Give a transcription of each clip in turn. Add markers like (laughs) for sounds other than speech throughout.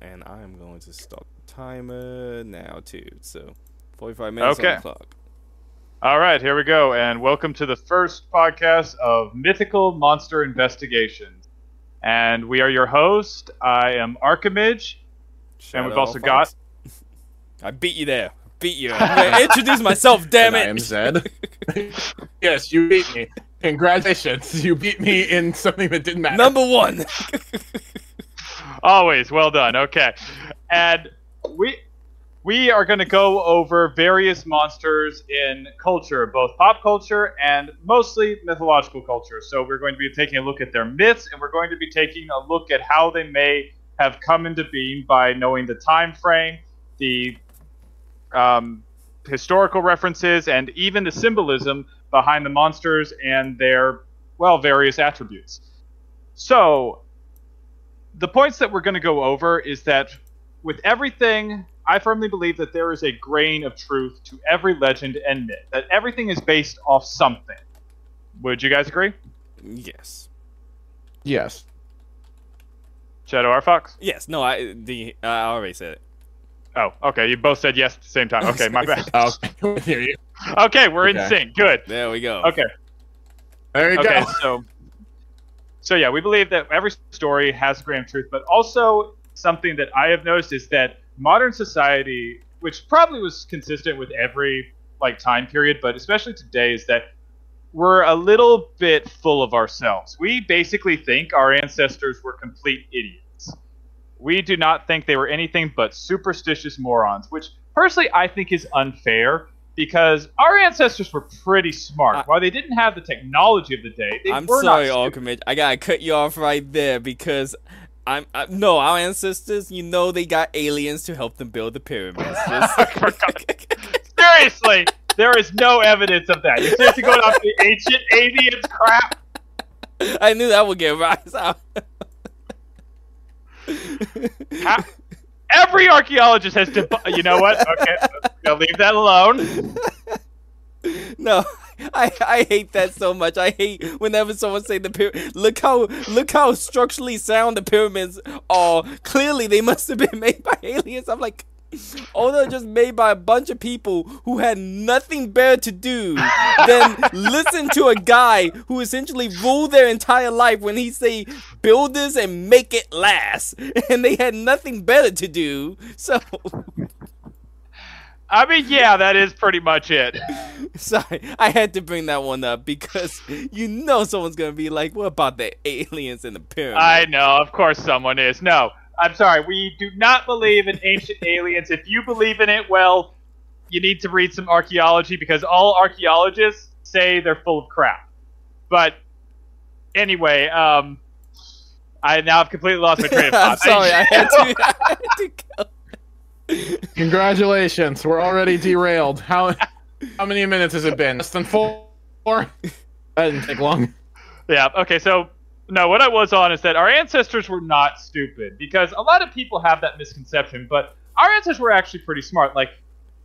and I am going to start the timer now too. So, 45 minutes Okay. on the clock. All right, here we go, and welcome to the first podcast of Mythical Monster Investigations. And we are your host. I am Archimage. And we've also Fox. (laughs) I beat you there. Beat you. (laughs) Introduce myself. Damn And it. I am Zed. (laughs) yes, you beat me. Congratulations, you beat me in something that didn't matter. Number one. Always well done. Okay, and we we are going to go over various monsters in culture, both pop culture and mostly mythological culture. So we're going to be taking a look at their myths, and we're going to be taking a look at how they may have come into being by knowing the time frame, the um, historical references, and even the symbolism behind the monsters and their well various attributes. So the points that we're going to go over is that with everything, I firmly believe that there is a grain of truth to every legend and myth. That everything is based off something. Would you guys agree? yes. Yes. Shadow R Fox? Yes. No, I the I already said it. Oh, okay. You both said yes at the same time. Okay, my bad. (laughs) Oh, (laughs) I hear you. Okay, we're in sync. Good. There we go. Okay. There you Okay, go. so so yeah, we believe that every story has a grain of truth, but also something that I have noticed is that modern society, which probably was consistent with every like time period, but especially today, is that we're a little bit full of ourselves. We basically think our ancestors were complete idiots. We do not think they were anything but superstitious morons, which personally I think is unfair because our ancestors were pretty smart. I- While they didn't have the technology of the day, they I'm sorry. Alchemist. I gotta cut you off right there because I'm I, no our ancestors. You know they got aliens to help them build the pyramids. (laughs) Oh, seriously, there is no evidence of that. You're seriously going off the ancient aliens crap. I knew that would get rise out. Every archaeologist has debu- You know what? Okay, I'll leave that alone. (laughs) no, I I hate that so much. I hate whenever someone say the pyramid. Look how look how structurally sound the pyramids are. Clearly, they must have been made by aliens. I'm like. (laughs) They're just made by a bunch of people who had nothing better to do than (laughs) listen to a guy who essentially ruled their entire life when he say build this and make it last, (laughs) and they had nothing better to do. So, I mean, yeah, that is pretty much it. sorry, I had to bring that one up because you know someone's gonna be like, "What about the aliens in the pyramid?" I know, of course, someone is. No, I'm sorry. We do not believe in ancient aliens. If you believe in it, well, you need to read some archaeology because all archaeologists say they're full of crap. But anyway, um, I now have completely lost my train of (laughs) I'm thought. sorry, I had to. (laughs) I had to go. Congratulations, we're already derailed. How how many minutes has it been? Less than four? That didn't take long. Yeah. Okay. So no, what I was on is that our ancestors were not stupid because a lot of people have that misconception, but our ancestors were actually pretty smart. Like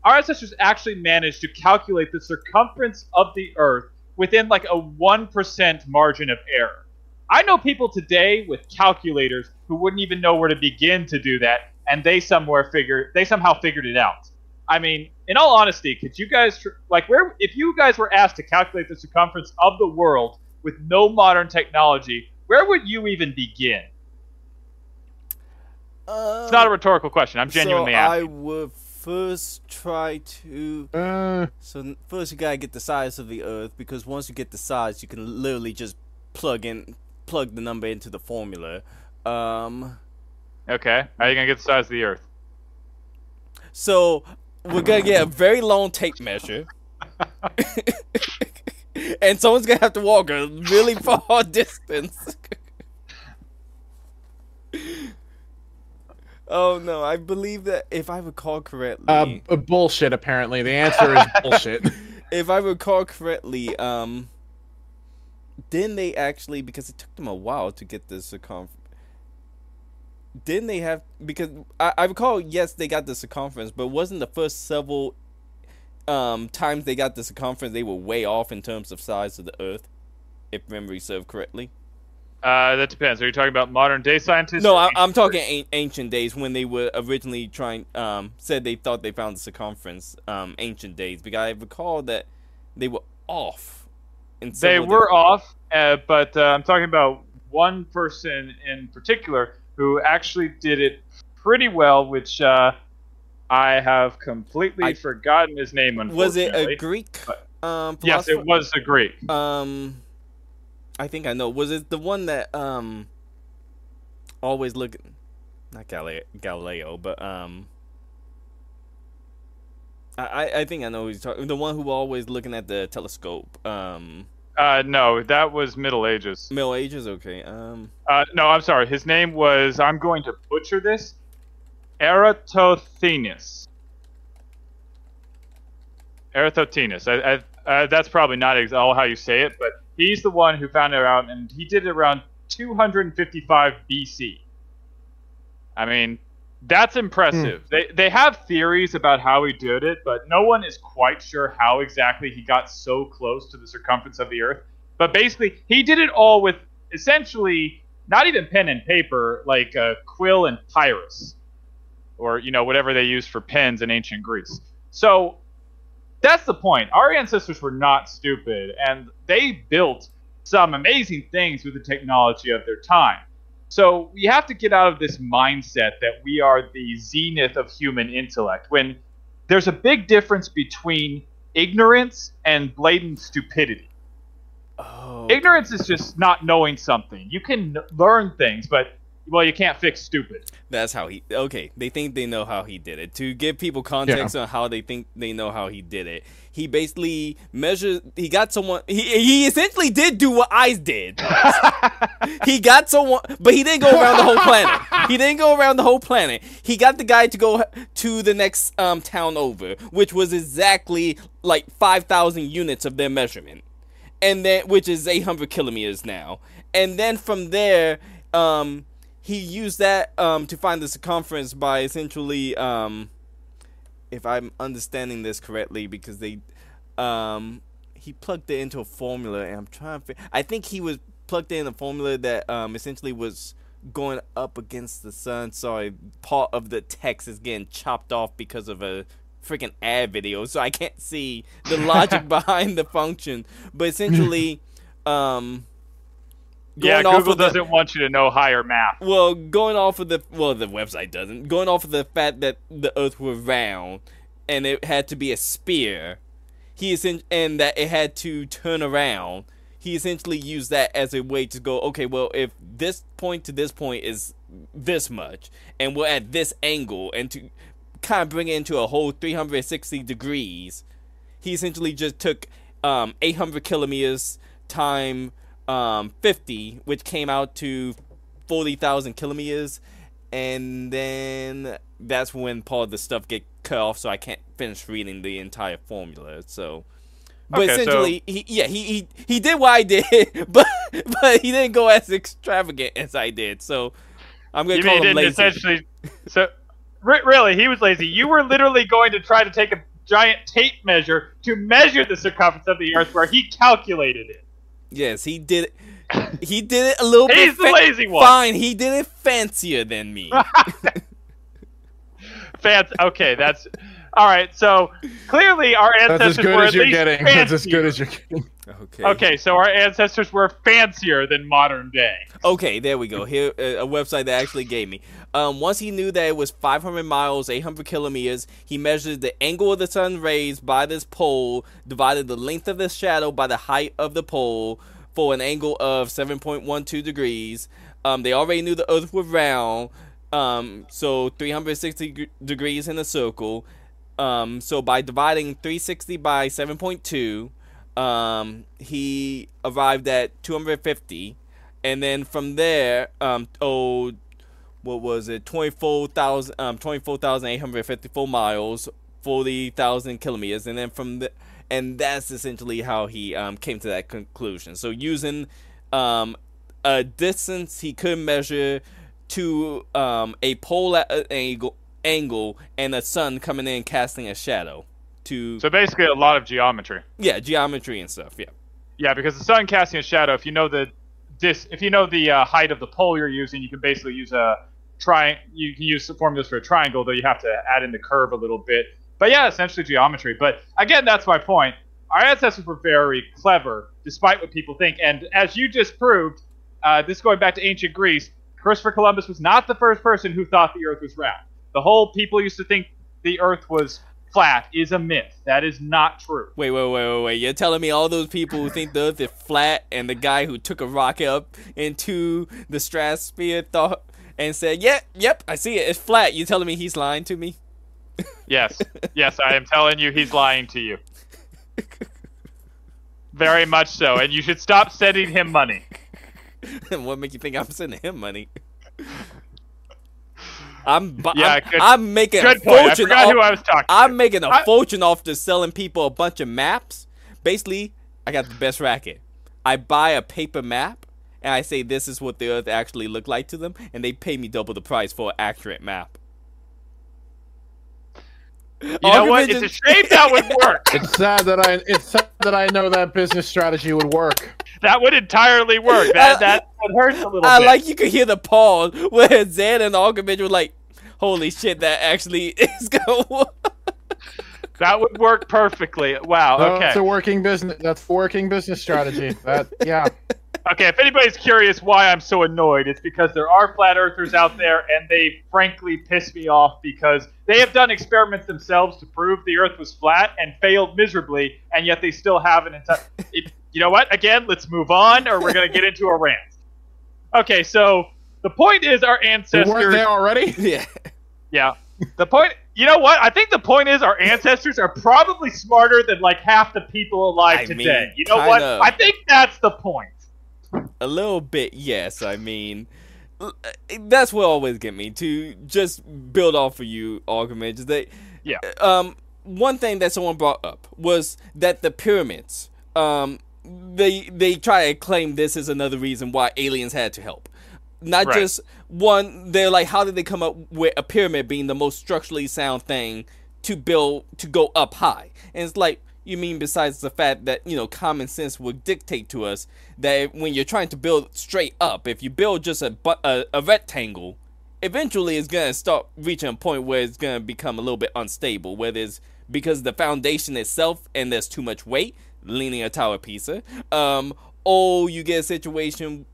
our ancestors actually managed to calculate the circumference of the Earth within like a one percent margin of error. I know people today with calculators who wouldn't even know where to begin to do that, and they somewhere figure they somehow figured it out. I mean, in all honesty, could you guys like where if you guys were asked to calculate the circumference of the world with no modern technology, where would you even begin? It's not a rhetorical question. I'm genuinely so I asking. would first try to. Uh, So first you gotta get the size of the Earth because once you get the size, you can literally just plug in, plug the number into the formula. Um, Okay, how are you gonna get the size of the Earth? so we're gonna get a very long tape measure. (laughs) (laughs) and someone's gonna have to walk a really (laughs) far distance. oh no, I believe that if I recall correctly, uh, b- bullshit. Apparently, the answer is (laughs) bullshit. if I recall correctly, um, didn't they actually because it took them a while to get the circumference? Didn't they have because I, I recall yes they got the circumference, but wasn't the first several um times they got the circumference they were way off in terms of size of the Earth, if memory served correctly. Uh, that depends. Are you talking about modern day scientists? No, I, I'm talking an- ancient days when they were originally trying. Um, said they thought they found the circumference. Um, ancient days because I recall that they were off. In They were off, uh, but uh, I'm talking about one person in particular who actually did it pretty well, which uh, I have completely I- forgotten his name. Unfortunately. Was it a Greek? Um, Yes, it was a Greek. Um, I think I know. Was it the one that um always looking, not Galileo, Galileo, but um. I, I- I think I know who he's talking. The one who always looking at the telescope. Um, Uh, no, that was Middle Ages. Middle Ages. Okay. Um, Uh, no, I'm sorry. His name was. I'm going to butcher this. Eratosthenes. Eratosthenes. I, I, uh, that's probably not all how you say it, but he's the one who found it out, and he did it around 255 BC. I mean, that's impressive. They they have theories about how he did it, but no one is quite sure how exactly he got so close to the circumference of the Earth. But basically, he did it all with essentially not even pen and paper, like uh, quill and papyrus, or you know whatever they used for pens in ancient Greece. So that's the point. Our ancestors were not stupid, and they built some amazing things with the technology of their time. So we have to get out of this mindset that we are the zenith of human intellect when there's a big difference between ignorance and blatant stupidity. oh, Ignorance is just not knowing something. You can learn things, but well, you can't fix stupid. That's how he. Okay, they think they know how he did it. To give people context on how they think they know how he did it, he basically measured. He got someone. He he essentially did do what I did. (laughs) he got someone, but he didn't go around the whole planet. (laughs) He didn't go around the whole planet. He got the guy to go to the next um town over, which was exactly like five thousand units of their measurement and then which is 800 kilometers now and then from there um he used that um to find the circumference by essentially um if i'm understanding this correctly because they um he plugged it into a formula and i'm trying to i think he was plugged in a formula that um essentially was going up against the sun sorry part of the text is getting chopped off because of a freaking ad video so i can't see the logic (laughs) behind the function. But essentially (laughs) um Yeah, Google doesn't want you to know higher math. well, going off of the well, the website doesn't. Going off of the fact that the Earth was round and it had to be a spear, he essen- and that it had to turn around. He essentially used that as a way to go. Okay, well, if this point to this point is this much, and we're at this angle, and to kind of bring it into a whole 360 degrees, he essentially just took um, 800 kilometers time um, 50, which came out to 40,000 kilometers, and then that's when part of the stuff get cut off, so I can't finish reading the entire formula. So, but Okay, so- essentially, he yeah he, he he did what I did, (laughs) but but he didn't go as extravagant as I did. So I'm gonna You call mean him lazy. essentially? So, re- really, he was lazy. You were literally going to try to take a giant tape measure to measure the circumference of the Earth, where he calculated it. Yes, he did. it. He did it a little bit. He's the lazy one. Fine, he did it fancier than me. (laughs) Fans, okay, that's all right. So clearly, our That's ancestors as good were as at you're least getting. That's as good as you're getting. Okay. Okay, so our ancestors were fancier than modern day. Okay, there we go. Here, a website that actually gave me. Um, once he knew that it was 500 miles, 800 kilometers, he measured the angle of the sun rays by this pole, divided the length of the shadow by the height of the pole for an angle of 7.12 degrees. Um, they already knew the Earth was round, um, so 360 degrees in a circle. Um, so by dividing 360 by 7.2, um, he arrived at 250 and then from there, um, oh, what was it? Twenty four thousand, um, twenty four thousand eight hundred fifty four miles, forty thousand kilometers, and then from the, and that's essentially how he um came to that conclusion. So using um a distance he could measure to um a pole at an angle angle and a sun coming in casting a shadow to So basically, a lot of geometry. yeah geometry and stuff yeah Yeah, because the sun casting a shadow. If you know the dis if you know the uh, height of the pole you're using, you can basically use a tri. You can use the formulas for a triangle, though you have to add in the curve a little bit. But yeah, essentially geometry. But again, that's my point. Our ancestors were very clever, despite what people think. And as you just proved, uh, this going back to ancient Greece, Christopher Columbus was not the first person who thought the Earth was round. The whole people used to think the Earth was flat is a myth. That is not true. Wait, wait, wait, wait, wait. You're telling me all those people who think the Earth is flat and the guy who took a rocket up into the stratosphere thought and said, "Yep, yep, I see it. It's flat." You're telling me he's lying to me? (laughs) Yes, yes, I am telling you, he's lying to you. Very much so, and you should stop sending him money. (laughs) what make you think I'm sending him money? I'm, bu- Yeah, I'm, good- I'm making Good a point. I fortune. forgot off- who I was talking. I'm to. making a I- fortune off just selling people a bunch of maps. Basically, I got the best racket. I buy a paper map and I say this is what the Earth actually looked like to them, and they pay me double the price for an accurate map. You know what? It's a shame that would work. It's sad that I it's sad that I know that business strategy would work. That would entirely work. That uh, that, that hurts a little I bit. like you could hear the pause where Zan and Argument were like, "Holy shit, that actually (laughs) is gonna work." That would work perfectly. Wow. That's Okay. a working business. That's working business strategy. That yeah. (laughs) Okay. If anybody's curious why I'm so annoyed, it's because there are flat earthers out there, and they frankly piss me off because they have done experiments themselves to prove the Earth was flat and failed miserably, and yet they still have an entire. It, you know what? Again, let's move on, or we're gonna get into a rant. Okay. So the point is, our They ancestors. weren't there already. (laughs) yeah. Yeah. The point, you know what? I think the point is our ancestors are probably smarter than like half the people alive I today. mean, you know what? kinda. I think that's the point. A little bit, yes. I mean, that's what always get me to just build off of you arguments. is That Yeah. Um, one thing that someone brought up was that the pyramids. Um, they they try to claim this is another reason why aliens had to help. Not Right. just one. They're like, how did they come up with a pyramid being the most structurally sound thing to build to go up high? And it's like, you mean besides the fact that you know common sense would dictate to us that when you're trying to build straight up, if you build just a a, a rectangle, eventually it's gonna start reaching a point where it's gonna become a little bit unstable. Where there's because the foundation itself and there's too much weight, leaning a tower Pisa. Um, or you get a situation,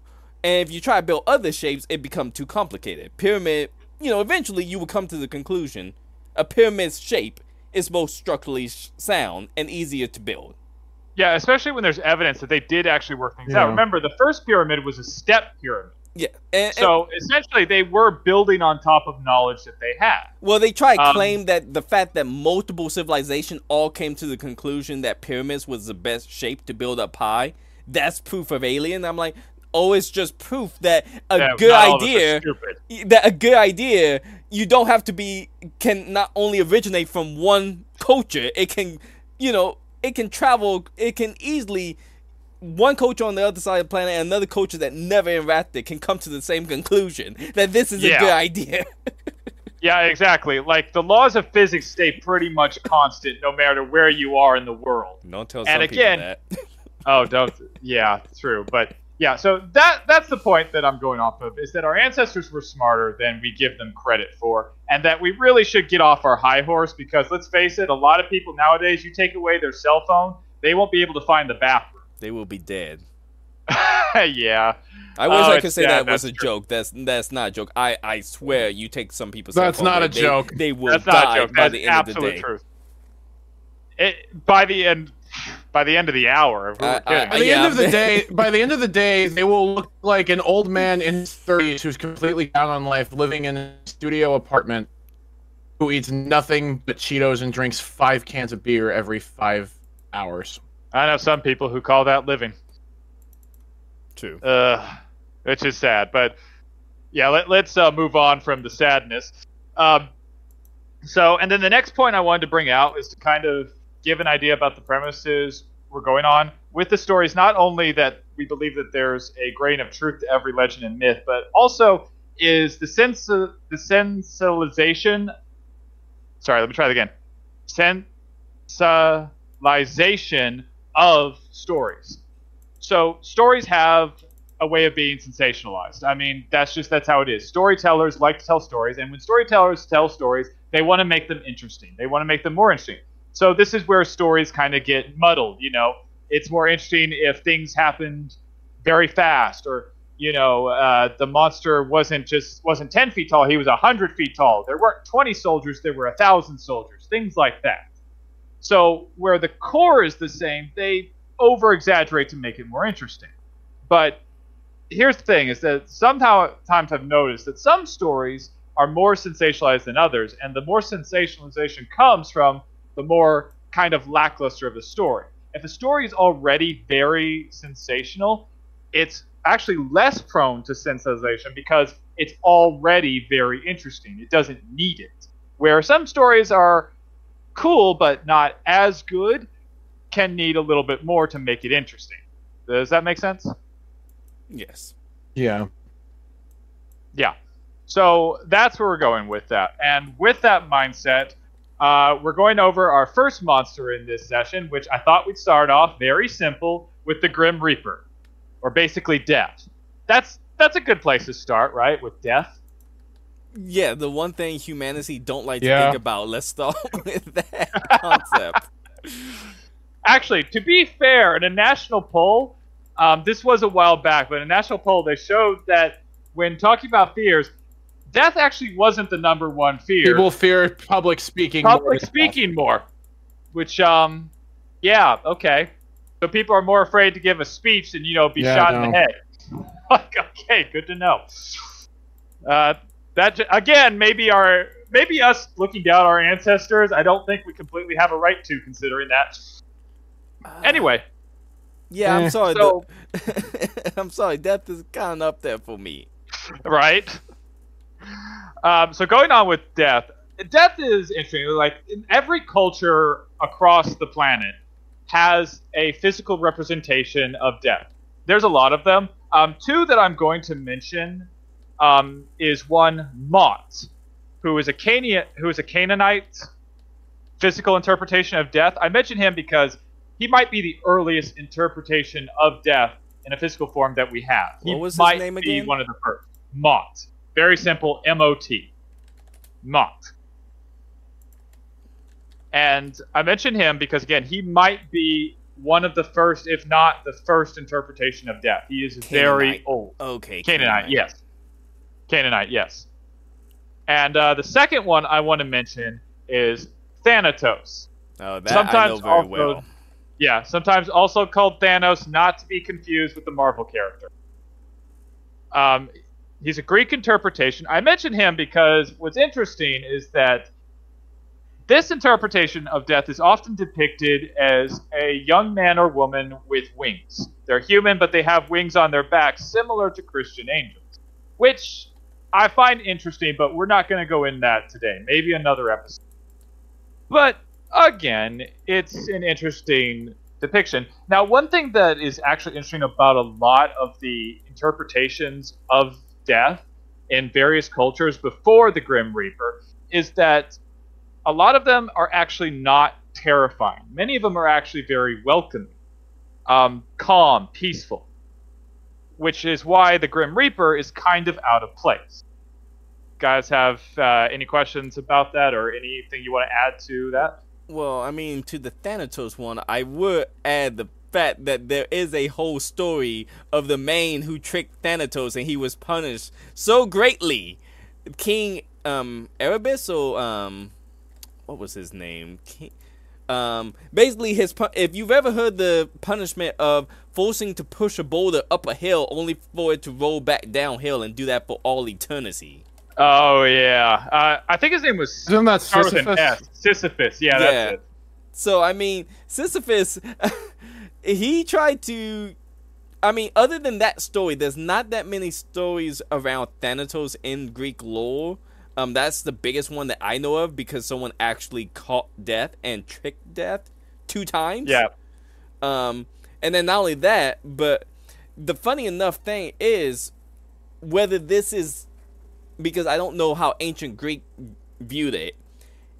and if you try to build other shapes, it becomes too complicated. Pyramid, you know, eventually you will come to the conclusion a pyramid's shape is most structurally sound and easier to build. Yeah, especially when there's evidence that they did actually work things Yeah. out. Remember, the first pyramid was a step pyramid. Yeah, and, and- So essentially, they were building on top of knowledge that they had. Well, they try to Um, claim that the fact that multiple civilization all came to the conclusion that pyramids was the best shape to build up high. That's proof of alien. I'm like, oh, it's just proof that a that good not all of us are idea, that a good idea, you don't have to be can not only originate from one culture. It can, you know, it can travel. It can easily. One culture on the other side of the planet and another culture that never interacted can come to the same conclusion that this is a good idea. (laughs) Yeah, exactly. Like the laws of physics stay pretty much constant no matter where you are in the world. Don't tell And again- that. (laughs) Oh, don't. Yeah, true. But yeah, so that that's the point that I'm going off of is that our ancestors were smarter than we give them credit for, and that we really should get off our high horse because let's face it, a lot of people nowadays, you take away their cell phone, they won't be able to find the bathroom. They will be dead. (laughs) yeah. I wish Oh, I could say sad, that was a true. joke. That's that's not a joke. I, I swear, you take some people's. That's not a they- joke. They will That's die not a joke. by That's the end of the day. truth. It, by the end, by the end of the hour, if we were I- By the Yeah. end of the (laughs) day, by the end of the day, they will look like an old man in his thirties who's completely down on life, living in a studio apartment, who eats nothing but Cheetos and drinks five cans of beer every five hours. I know some people who call that living. True. uh, which is sad. But yeah, let, let's uh, move on from the sadness. Um, so, and then the next point I wanted to bring out is to kind of give an idea about the premises we're going on with the stories. Not only that we believe that there's a grain of truth to every legend and myth, but also is the sense the sensibilization. Sorry, let me try that again. Sensibilization of stories. So stories have a way of being sensationalized. I mean, that's just that's how it is. Storytellers like to tell stories, and when storytellers tell stories, they want to make them interesting. They want to make them more interesting. So this is where stories kind of get muddled. You know, it's more interesting if things happened very fast, or you know, uh, the monster wasn't just wasn't ten feet tall; he was hundred feet tall. There weren't twenty soldiers; there were a thousand soldiers. Things like that. So where the core is the same, they over exaggerate to make it more interesting. But here's the thing: is that sometimes I've noticed that some stories are more sensationalized than others, and the more sensationalization comes from the more kind of lackluster of the story. If a story is already very sensational, it's actually less prone to sensationalization because it's already very interesting. It doesn't need it. Where some stories are cool but not as good, can need a little bit more to make it interesting. Does that make sense? Yes. Yeah. Yeah. So that's where we're going with that. And with that mindset, uh, we're going over our first monster in this session, which I thought we'd start off very simple with the Grim Reaper, or basically death. That's that's a good place to start, right? With death. Yeah, the one thing humanity don't like to Yeah. think about. Let's start (laughs) with that concept. Actually, to be fair, in a national poll, um, this was a while back, but in a national poll, they showed that when talking about fears, death actually wasn't the number one fear. People fear public speaking. more public than speaking more, which um, yeah, okay. So people are more afraid to give a speech than you know be Yeah, shot in the head. (laughs) like, okay, good to know. Uh, that again, maybe our maybe us looking down our ancestors. I don't think we completely have a right to considering that. Anyway, Yeah, I'm Eh. sorry. so the- (laughs) I'm sorry. Death is kind of up there for me. right? Um, so going on with death, death is interesting. Like in every culture across the planet has a physical representation of death. There's a lot of them. Um, two that I'm going to mention um, is one Mot, who is a Canaan, who is a Canaanite physical interpretation of death. I mention him because he might be the earliest interpretation of death in a physical form that we have. He What was his might name be again? one of the first. Mot. Very simple. M O T. Mot. And I mention him because again, he might be one of the first, if not the first interpretation of death. He is very old. Okay. Canaanite, yes. Canaanite, yes. And uh, the second one I want to mention is Thanatos. Oh, that I Sometimes know very also- well. Yeah, sometimes also called Thanos, not to be confused with the Marvel character. Um, he's a Greek interpretation. I mention him because what's interesting is that this interpretation of death is often depicted as a young man or woman with wings. They're human, but they have wings on their backs, similar to Christian angels, which I find interesting, but we're not going to go in that today. Maybe another episode. But again, it's an interesting depiction. Now, one thing that is actually interesting about a lot of the interpretations of death in various cultures before the Grim Reaper is that a lot of them are actually not terrifying. Many of them are actually very welcoming, um, calm, peaceful, which is why the Grim Reaper is kind of out of place. Guys, have uh, any questions about that or anything you want to add to that? Well, I mean, to the Thanatos one, I would add the fact that there is a whole story of the man who tricked Thanatos and he was punished so greatly. King um Erebus or um what was his name? King, um basically his pu- if you've ever heard the punishment of forcing to push a boulder up a hill only for it to roll back downhill and do that for all eternity. Oh yeah, uh, I think his name was Isn't that start with an Sisyphus? S. Sisyphus. Yeah, Yeah. that's it. So I mean, Sisyphus, (laughs) he tried to. I mean, other than that story, there's not that many stories around Thanatos in Greek lore. Um, that's the biggest one that I know of because someone actually caught death and tricked death two times. Yeah. Um, and then not only that, but the funny enough thing is whether this is because I don't know how ancient Greek viewed it.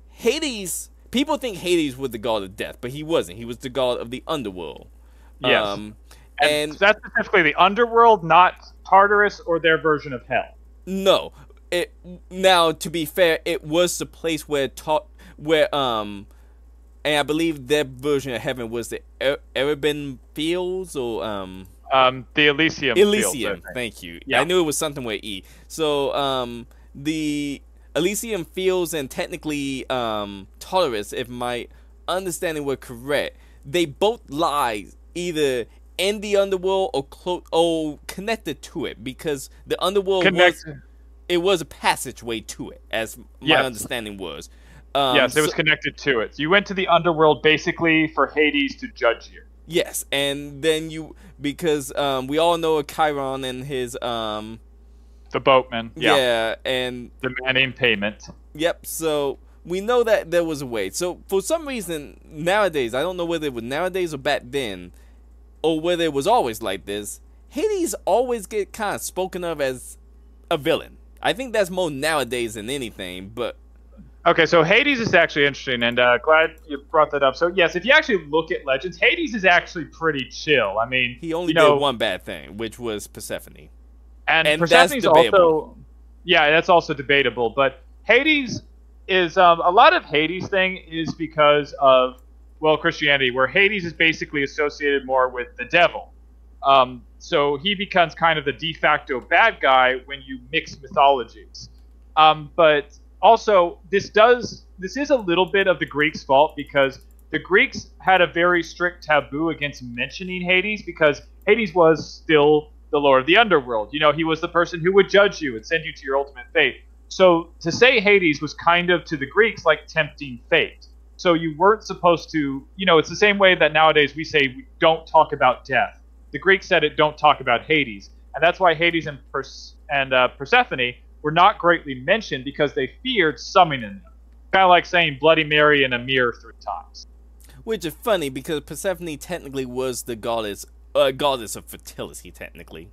Hades, people think Hades was the god of death, but he wasn't. He was the god of the underworld. Yes. Um, And, And- that's specifically the underworld, not Tartarus or their version of hell. No, it now to be fair, it was the place where taught where um, and I believe their version of heaven was the Er- Erebin Fields or um Um, the Elysium. fields, Elysium. Thank you. Yeah. I knew it was something with E. So um, the Elysium Fields and technically um Tartarus, if my understanding were correct, they both lie either in the underworld or clo- or connected to it because the underworld Connect- was it was a passageway to it, as my Yes. understanding was. Um, yes, it was so- connected to it. So You went to the underworld basically for Hades to judge you. yes, and then you because um, we all know Chiron and his um, The boatman. Yeah. yeah, and Demanding payment. yep. So we know that there was a way. So for some reason nowadays, I don't know whether it was nowadays or back then, or whether it was always like this. Hades always get kind of spoken of as a villain. I think that's more nowadays than anything, but Okay, so Hades is actually interesting, and uh, glad you brought that up. So yes, if you actually look at Legends, Hades is actually pretty chill. I mean, he only you know, did one bad thing, which was Persephone. and, and that's Persephone's also, yeah, that's also debatable. But Hades is um, a lot of Hades thing is because of well Christianity, where Hades is basically associated more with the devil. Um, so he becomes kind of the de facto bad guy when you mix mythologies. Um, but also, this does this is a little bit of the Greeks' fault because the Greeks had a very strict taboo against mentioning Hades because Hades was still the Lord of the Underworld. You know, he was the person who would judge you and send you to your ultimate fate. So to say Hades was kind of to the Greeks like tempting fate. So you weren't supposed to, you know, it's the same way that nowadays we say we don't talk about death. The Greeks said it, don't talk about Hades, and that's why Hades and Pers- and uh, Persephone were not greatly mentioned because they feared summoning them. Kind of like saying Bloody Mary in a mirror three times. Which is funny because Persephone technically was the goddess, uh, goddess of fertility, technically.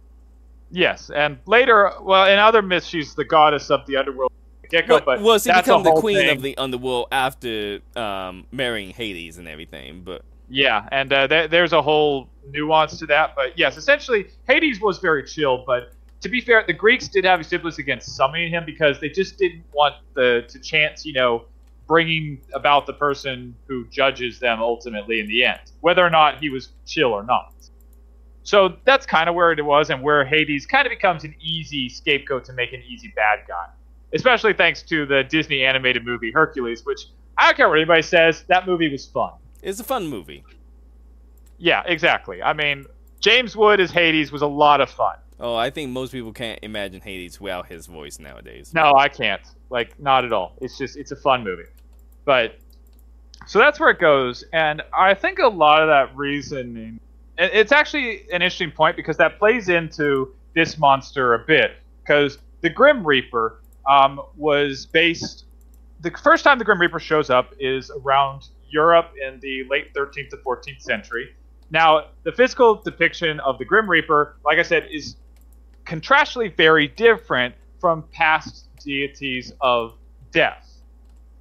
Yes, and later, well, in other myths, she's the goddess of the underworld. Get-go, Well, but well, she became the queen thing. of the underworld after um, marrying Hades and everything. But Yeah, and uh, th- there's a whole nuance to that. But yes, essentially, Hades was very chill. But to be fair, the Greeks did have a stipulus against summoning him because they just didn't want the to chance, you know, bringing about the person who judges them ultimately in the end, whether or not he was chill or not. So that's kind of where it was, and where Hades kind of becomes an easy scapegoat to make an easy bad guy, especially thanks to the Disney animated movie Hercules, which I don't care what anybody says, that movie was fun. it's a fun movie. Yeah, exactly. I mean, James Wood as Hades was a lot of fun. Oh, I think most people can't imagine Hades without his voice nowadays. No, I can't. Like, not at all. It's just, it's a fun movie. But, so that's where it goes. And I think a lot of that reasoning, it's actually an interesting point because that plays into this monster a bit. Because the Grim Reaper um, was based, the first time the Grim Reaper shows up is around Europe in the late 13th to 14th century. Now, the physical depiction of the Grim Reaper, like I said, is contrastually very different from past deities of death.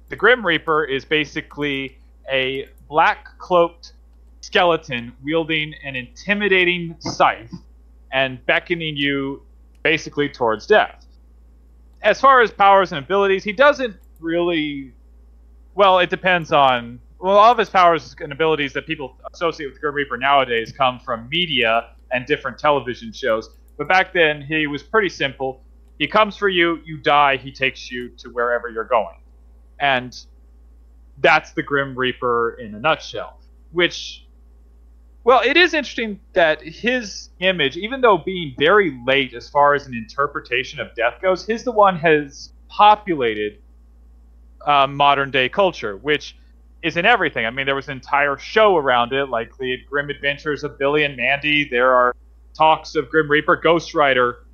The Grim Reaper is basically a black cloaked skeleton wielding an intimidating scythe and beckoning you basically towards death. As far as powers and abilities, he doesn't really. Well, it depends on. Well, all of his powers and abilities that people associate with Grim Reaper nowadays come from media and different television shows. But back then, he was pretty simple. He comes for you, you die, he takes you to wherever you're going. And that's the Grim Reaper in a nutshell. Which, well, it is interesting that his image, even though being very late as far as an interpretation of death goes, his the one has populated uh, modern day culture, which is in everything. I mean, there was an entire show around it, like the Grim Adventures of Billy and Mandy. There are talks of Grim Reaper. Ghost Rider,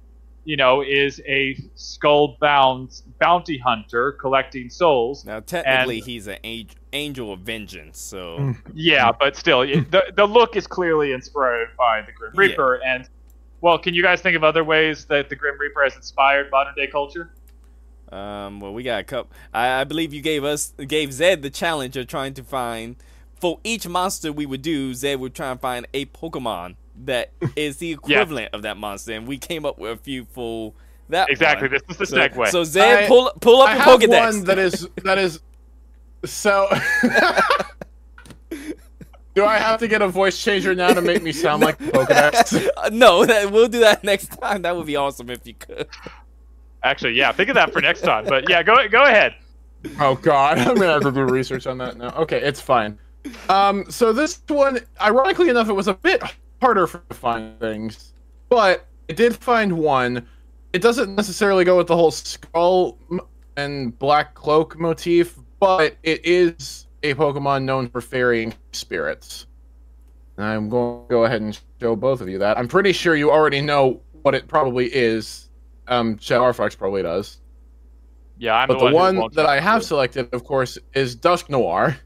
you know, is a skull bound bounty hunter collecting souls. Now, technically, And- he's an angel, angel of vengeance. So Mm. Yeah, but still, it- the the look is clearly inspired by the Grim Yeah. Reaper. And well, can you guys think of other ways that the Grim Reaper has inspired modern day culture? Um, well, we got a couple. I, I believe you gave us gave Zed the challenge of trying to find for each monster we would do. Zed would try and find a Pokemon that (laughs) is the equivalent of that monster, and we came up with a few full. that. Exactly. one. This is the So, segue. so Zed, I- pull pull up I your have Pokedex. one that is that is so. (laughs) Do I have to get a voice changer now to make me sound like Pokedex? (laughs) No, that, we'll do that next time. That would be awesome if you could. Actually, yeah. Think of that for next time. But yeah, go go ahead. Oh God, I'm gonna have to do research on that now. Okay, it's fine. Um, so this one, ironically enough, it was a bit harder for to find things, but I did find one. It doesn't necessarily go with the whole skull and black cloak motif, but it is a Pokemon known for ferrying spirits. And I'm going to go ahead and show both of you that. I'm pretty sure you already know what it probably is. Um, Arfax probably does. Yeah, I'm But the the one, one that I have selected, of course, is Dusknoir,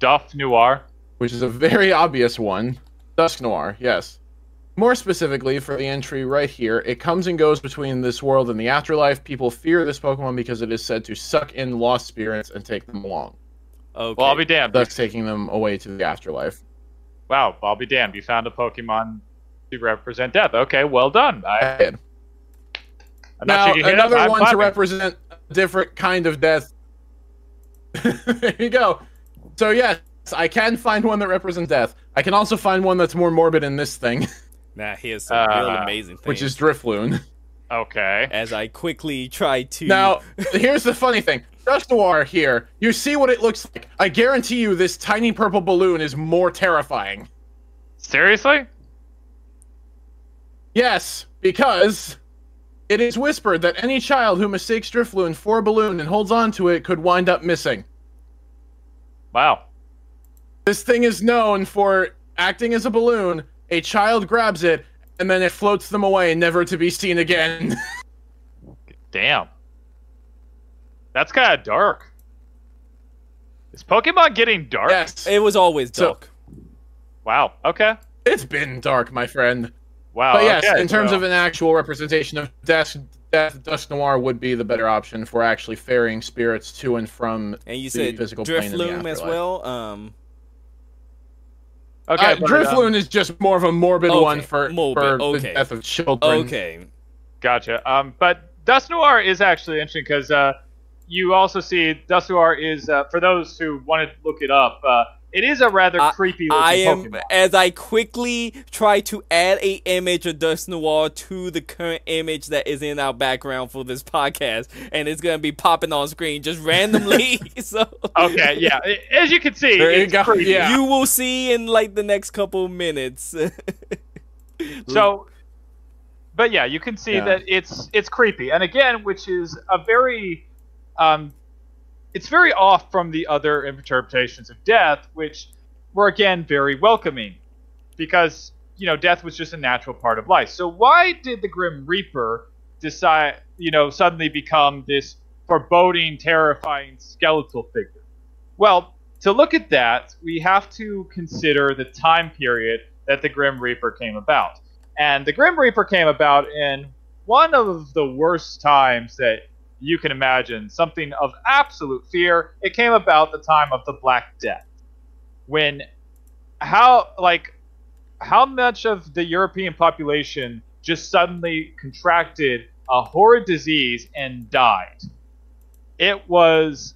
Duff Noir. which is a very obvious one. Dusknoir, yes. More specifically, for the entry right here, it comes and goes between this world and the afterlife. People fear this Pokemon because it is said to suck in lost spirits and take them along, Okay. Well, I'll be damned. thus taking them away to the afterlife. Wow, I'll be damned. You found a Pokemon to represent death. Okay, well done. I, Good. I'm Now, not shaking it up, another I'm one to represent a different kind of death. (laughs) there you go. So, yes, I can find one that represents death. I can also find one that's more morbid in this thing. Now here's some real Uh, amazing things. which is Drifloon. Okay. as I quickly try to. Now, (laughs) here's the funny thing. Dusknoir here, you see what it looks like. I guarantee you this tiny purple balloon is more terrifying. Seriously? Yes, because it is whispered that any child who mistakes Drifloon for a balloon and holds on to it could wind up missing. Wow. This thing is known for acting as a balloon, a child grabs it, and then it floats them away, never to be seen again. (laughs) Damn. That's kind of dark. Is Pokemon getting dark? yes. it was always So- dark. Wow. Okay. It's been dark, my friend. Wow. But yes, okay, in terms so- of an actual representation of death, death, Dusknoir would be the better option for actually ferrying spirits to and from. and you the said physical plane in the Drifloon as well. Um, okay, uh, Drifloon um, is just more of a morbid Okay, one for, morbid, for okay. the death of children. okay. Gotcha. Um, but Dusknoir is actually interesting because uh, you also see Dusknoir is uh, for those who want to look it up. It is a rather I- creepy looking I am Pokemon. as I quickly try to add a image of Dusknoir to the current image that is in our background for this podcast, and it's gonna be popping on screen just randomly. (laughs) (laughs) so Okay, yeah. As you can see, There you it's go, creepy. yeah. you will see in like the next couple minutes. (laughs) So, but yeah, you can see Yeah. that it's it's creepy, and again, which is a very, um, it's very off from the other interpretations of death, which were again very welcoming, because you know death was just a natural part of life. So why did the Grim Reaper decide, you know, suddenly become this foreboding, terrifying skeletal figure? Well, to look at that, we have to consider the time period that the Grim Reaper came about. And the Grim Reaper came about in one of the worst times that you can imagine, something of absolute fear. It came about the time of the Black Death. When how like how much of the European population just suddenly contracted a horrid disease and died? It was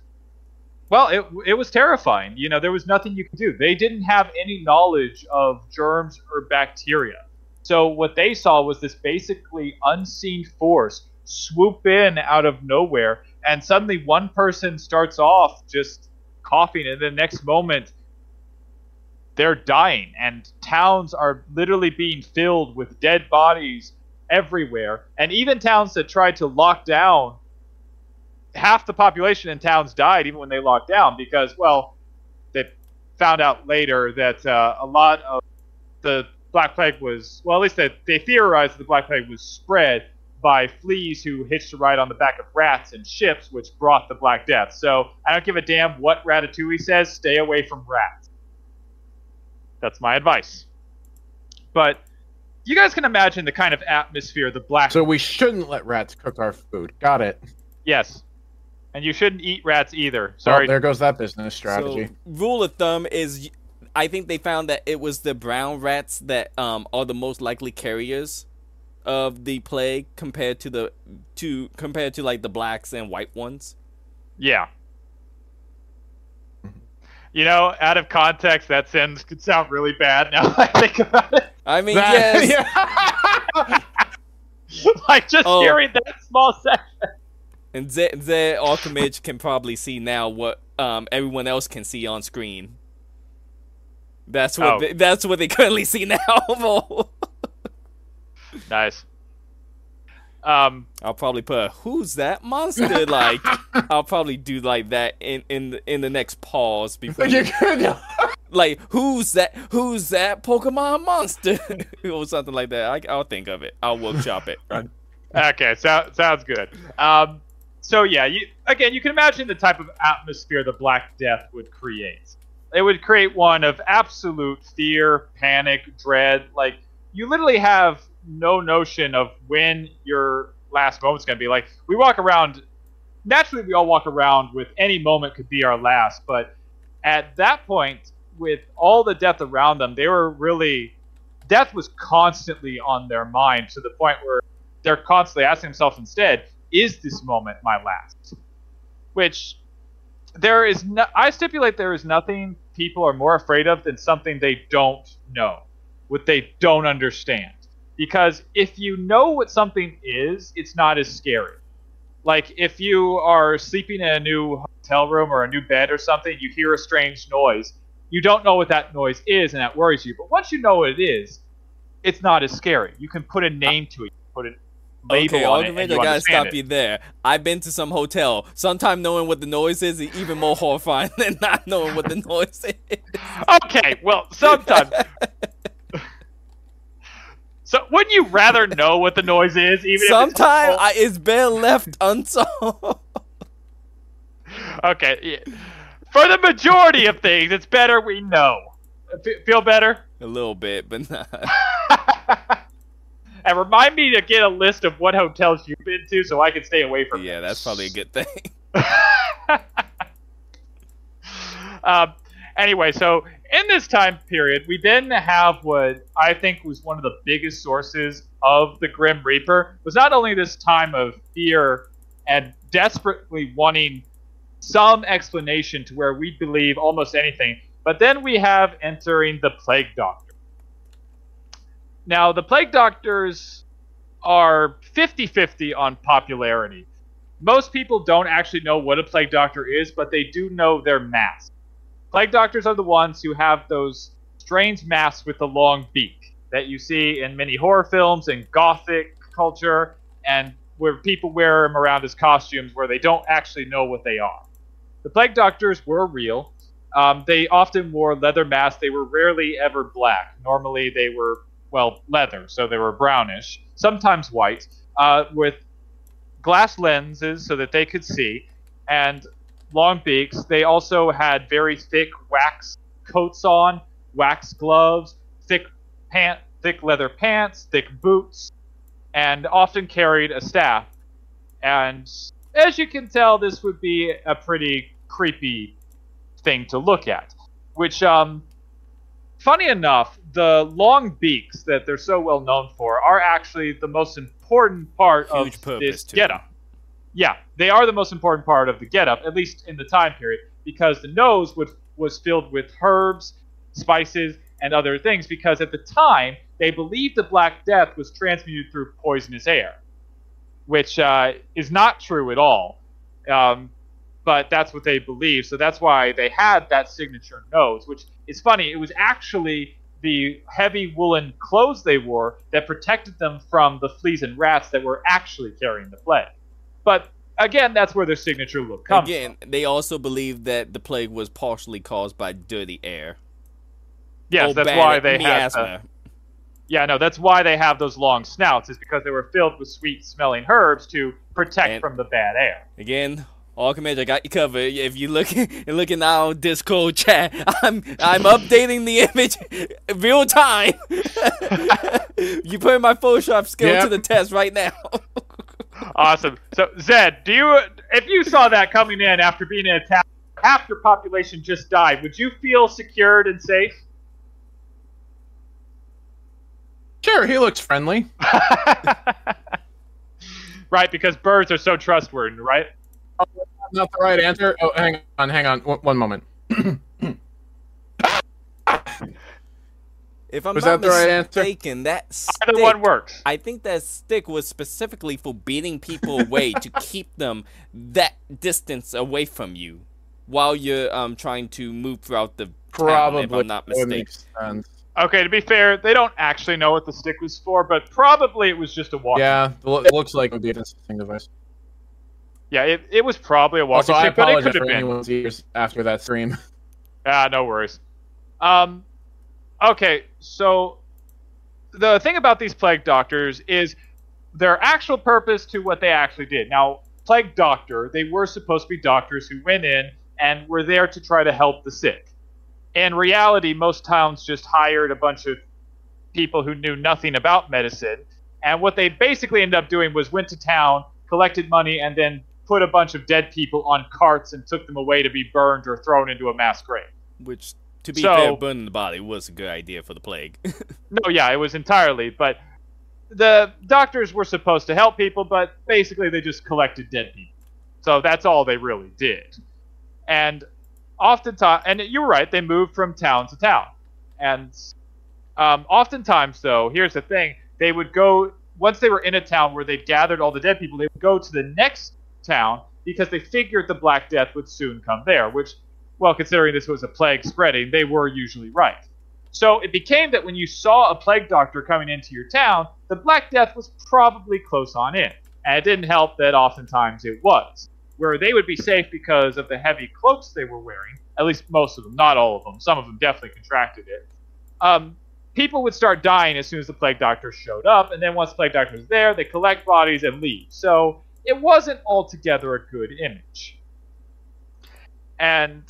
well, it it was terrifying. You know, there was nothing you could do. They didn't have any knowledge of germs or bacteria. So what they saw was this basically unseen force swoop in out of nowhere, and suddenly one person starts off just coughing, and the next moment they're dying, and towns are literally being filled with dead bodies everywhere. And even towns that tried to lock down half the population in towns died even when they locked down because, well, they found out later that uh, a lot of the Black Plague was, well, at least they, they theorized the Black Plague was spread by fleas who hitched a ride on the back of rats and ships, which brought the Black Death. So I don't give a damn what Ratatouille says, stay away from rats. That's my advice. But you guys can imagine the kind of atmosphere the Black So we shouldn't let rats cook our food. Got it. Yes. And you shouldn't eat rats either. So Sorry. there goes that business strategy. So, rule of thumb is I think they found that it was the brown rats that um are the most likely carriers of the plague compared to the to compared to like the blacks and white ones. Yeah. You know, out of context, that sentence could sound really bad now that I think about it. I mean, That- yes. (laughs) yeah. like, just Oh. hearing that small section. And Z Z can probably see now what um everyone else can see on screen. That's what Oh. they, that's what they currently see now. (laughs) Nice. Um, I'll probably put a, who's that monster (laughs) like I'll probably do like that in in the, in the next pause before (laughs) You could- (laughs) like who's that who's that Pokemon monster or something like that. I, I'll think of it. I'll workshop it. okay, so, sounds good. Um, so yeah, you, again, you can imagine the type of atmosphere the Black Death would create. It would create one of absolute fear, panic, dread. Like you literally have no notion of when your last moment's gonna be. Like we walk around. Naturally, we all walk around with any moment could be our last, but at that point, with all the death around them, they were really death was constantly on their mind to the point where they're constantly asking themselves instead, is this moment my last? Which there is no, I stipulate there is nothing people are more afraid of than something they don't know, what they don't understand. Because if you know what something is, it's not as scary. Like if you are sleeping in a new hotel room or a new bed or something, you hear a strange noise. You don't know what that noise is, and that worries you. But once you know what it is, it's not as scary. You can put a name to it, put a label Okay, on it, and I gotta stop it. you there. I've been to some hotel. Sometimes knowing what the noise is is even more horrifying (laughs) than not knowing what the (laughs) noise is. Okay, well, sometimes. (laughs) so, wouldn't you rather (laughs) know what the noise is, even Sometimes it's I, it's better left (laughs) unsolved. okay? yeah. For the majority of things, it's better we know. F- feel better? A little bit, but not. (laughs) and remind me to get a list of what hotels you've been to, so I can stay away from. Yeah, that's probably a good thing. um, anyway, so in this time period, we then have what I think was one of the biggest sources of the Grim Reaper was not only this time of fear and desperately wanting some explanation to where we believe almost anything, but then we have entering the Plague Doctor. Now, the Plague Doctors are 50 50 on popularity most people don't actually know what a plague doctor is, but they do know their mask. Plague doctors are the ones who have those strange masks with the long beak that you see in many horror films and gothic culture, and where people wear them around as costumes where they don't actually know what they are. The plague doctors were real. Um, they often wore leather masks. They were rarely ever black. Normally, they were, well, leather, so they were brownish, sometimes white, uh, with glass lenses so that they could see, and long beaks. They also had very thick wax coats on, wax gloves, thick pant, thick leather pants, thick boots, and often carried a staff. And as you can tell, this would be a pretty creepy thing to look at. Which, um, funny enough, the long beaks that they're so well known for are actually the most important part Huge of this getup. Yeah, they are the most important part of the getup, at least in the time period, because the nose would, was filled with herbs, spices, and other things. Because at the time, they believed the Black Death was transmuted through poisonous air, which uh, is not true at all. Um, but that's what they believed. So that's why they had that signature nose, which is funny. It was actually the heavy woolen clothes they wore that protected them from the fleas and rats that were actually carrying the plague. But again, that's where their signature look comes Again, from. they also believe that the plague was partially caused by dirty air. Yes, Oh, that's bad why they had. miasma. the- yeah, no, that's why they have those long snouts. Is because they were filled with sweet-smelling herbs to protect And- from the bad air. Again, Archimage, I got you covered. If you look, (laughs) you're looking now Discord chat, (laughs) I'm I'm updating the image (laughs) real time. you put my Photoshop skill Yep. to the test right now awesome. So Zed, do you if you saw that coming in after being attacked, half your population just died, would you feel secured and safe? Sure, he looks friendly. (laughs) right, because birds are so trustworthy, right? Not the right answer. Oh, hang on, hang on, one, one moment. (clears throat) If I'm Was not that the right answer? mistaken, that stick, Either one works. I think that stick was specifically for beating people away to (laughs) keep them that distance away from you while you're um trying to move throughout the Probably. town, if I'm not That would mistaken. Okay, to be fair, they don't actually know what the stick was for, but probably it was just a walking. Yeah, it looks like it would be a distancing device. Yeah, it, it was probably a walking Also, I stick, but it apologize could have been. ears after that stream. Ah, no worries. Um, okay, so the thing about these plague doctors is their actual purpose to what they actually did. Now, plague doctor, they were supposed to be doctors who went in and were there to try to help the sick. In reality, most towns just hired a bunch of people who knew nothing about medicine, and what they basically ended up doing was went to town, collected money, and then put a bunch of dead people on carts and took them away to be burned or thrown into a mass grave. Which, to be So- fair, burning the body was a good idea for the plague. (laughs) No, yeah, it was entirely, but the doctors were supposed to help people, but basically they just collected dead people. So that's all they really did. And oftentimes, and you were right, they moved from town to town. And um, oftentimes, though, here's the thing they would go, once they were in a town where they'd gathered all the dead people, they would go to the next town because they figured the Black Death would soon come there, which, well, considering this was a plague spreading, they were usually right. So it became that when you saw a plague doctor coming into your town, the Black Death was probably close on in. And it didn't help that oftentimes it was. Where they would be safe because of the heavy cloaks they were wearing, at least most of them, not all of them, some of them definitely contracted it. Um, people would start dying as soon as the plague doctor showed up, and then once the plague doctor was there, they collect bodies and leave. So it wasn't altogether a good image. And,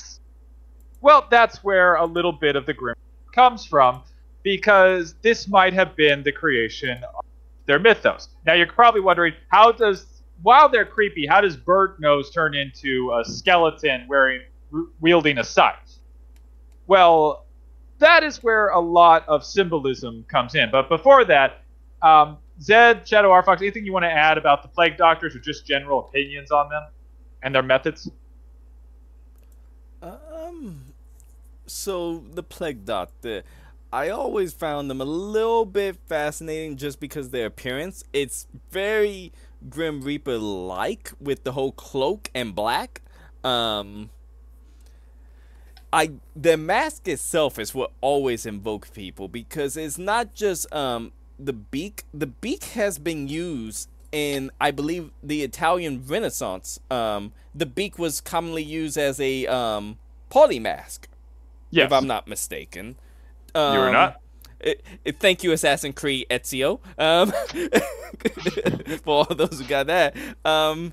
well, that's where a little bit of the grim comes from because this might have been the creation of their mythos. Now you're probably wondering how does while they're creepy, how does Bird Nose turn into a skeleton wearing wielding a scythe? Well, that is where a lot of symbolism comes in. But before that, um, Zed, Shadow R Fox, anything you want to add about the Plague Doctors or just general opinions on them and their methods? Um, so the plague doctor, I always found them a little bit fascinating just because their appearance. It's very Grim Reaper like with the whole cloak and black. Um, I the mask itself is what always invoke people because it's not just um the beak. The beak has been used in I believe the Italian Renaissance. Um, the beak was commonly used as a um party mask, Yes. if I'm not mistaken. you were Um, not? it, it- thank you, Assassin Creed Ezio, um, (laughs) for all those who got that. Um,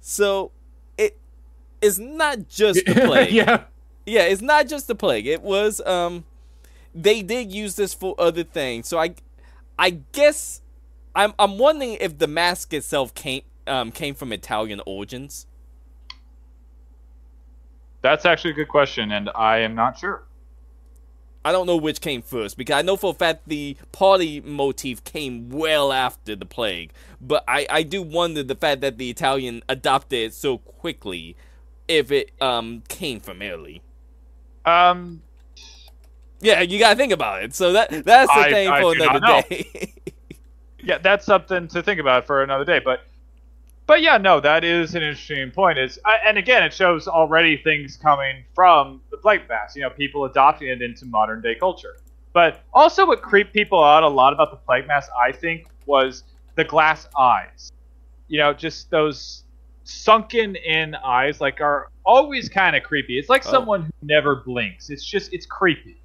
so it is not just the (laughs) plague. yeah. Yeah, it's not just the plague. It was um they did use this for other things. So I I guess I'm I'm wondering if the mask itself came um came from Italian origins. That's actually a good question, and I am not sure. I don't know which came first because I know for a fact the party motif came well after the plague. But I, I do wonder the fact that the Italian adopted it so quickly if it um came from Italy. Um, Yeah, you gotta think about it. So that that's the I- thing I for another day. (laughs) yeah, that's something to think about for another day. But, but yeah, no, that is an interesting point. Is uh, and again, it shows already things coming from the plague mask. You know, people adopting it into modern day culture. But also, what creeped people out a lot about the plague mask, I think, was the glass eyes. You know, just those sunken in eyes, like are always kind of creepy. It's like Oh. someone who never blinks. It's just, it's creepy.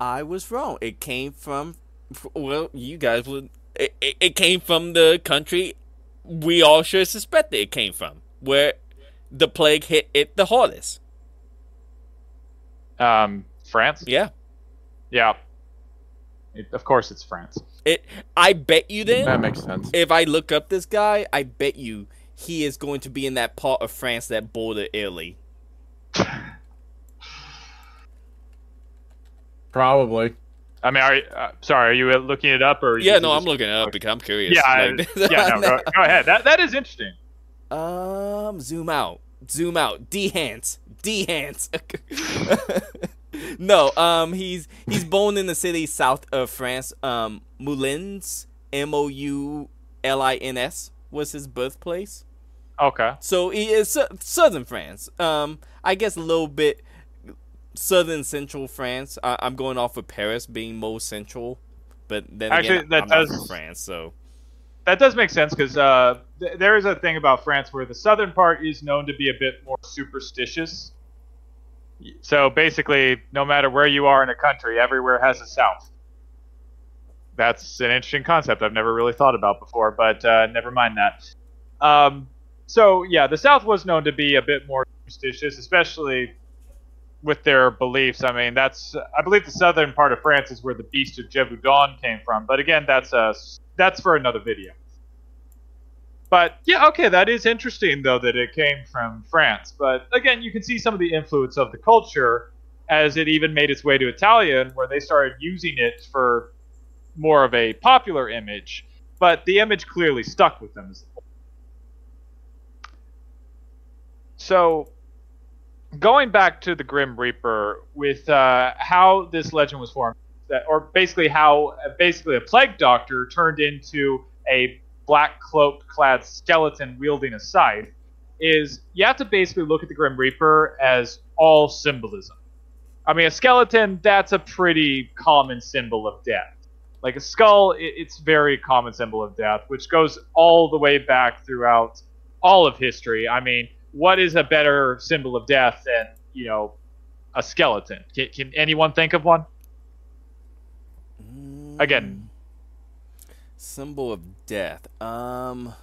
I was wrong. It came from, well, you guys would. It, it, it came from the country we all should suspect that it came from, where the plague hit it the hardest. Um, France. Yeah. Yeah. It, of course, it's France. It. I bet you then. That makes sense. if I look up this guy, I bet you he is going to be in that part of France that border Italy. (laughs) Probably. I mean, are uh, sorry, are you looking it up or? Yeah, no, I'm looking it up because I'm curious. Yeah, I- (laughs) yeah, no, go, (laughs) go ahead. That that is interesting. Um, zoom out, zoom out, D-Hance, D-Hance. (laughs) no, um, he's he's born in the city south of France. Um, Moulins, M-O-U-L-I-N-S was his birthplace. Okay. So he is sou- southern France. Um, I guess a little bit southern central France. I- I'm going off of Paris being most central, but then Actually, again, that I'm does- France, so That does make sense because uh, th- there is a thing about France where the southern part is known to be a bit more superstitious. So basically, no matter where you are in a country, everywhere has a south. That's an interesting concept I've never really thought about before, but uh, never mind that. Um, so yeah, the South was known to be a bit more superstitious, especially with their beliefs. I mean, that's I believe the southern part of France is where the Beast of Gévaudan came from, but again, that's a that's for another video. But yeah, okay, that is interesting though that it came from France. But again, you can see some of the influence of the culture as it even made its way to Italian, where they started using it for more of a popular image. But the image clearly stuck with them. So, going back to the Grim Reaper, with uh, how this legend was formed, that, or basically how basically a plague doctor turned into a black cloak clad skeleton wielding a scythe, is you have to basically look at the Grim Reaper as all symbolism. I mean, a skeleton, that's a pretty common symbol of death. Like a skull, it, it's very common symbol of death, which goes all the way back throughout all of history. I mean, what is a better symbol of death than, you know, a skeleton? Can, can anyone think of one? Again. symbol of death. Um.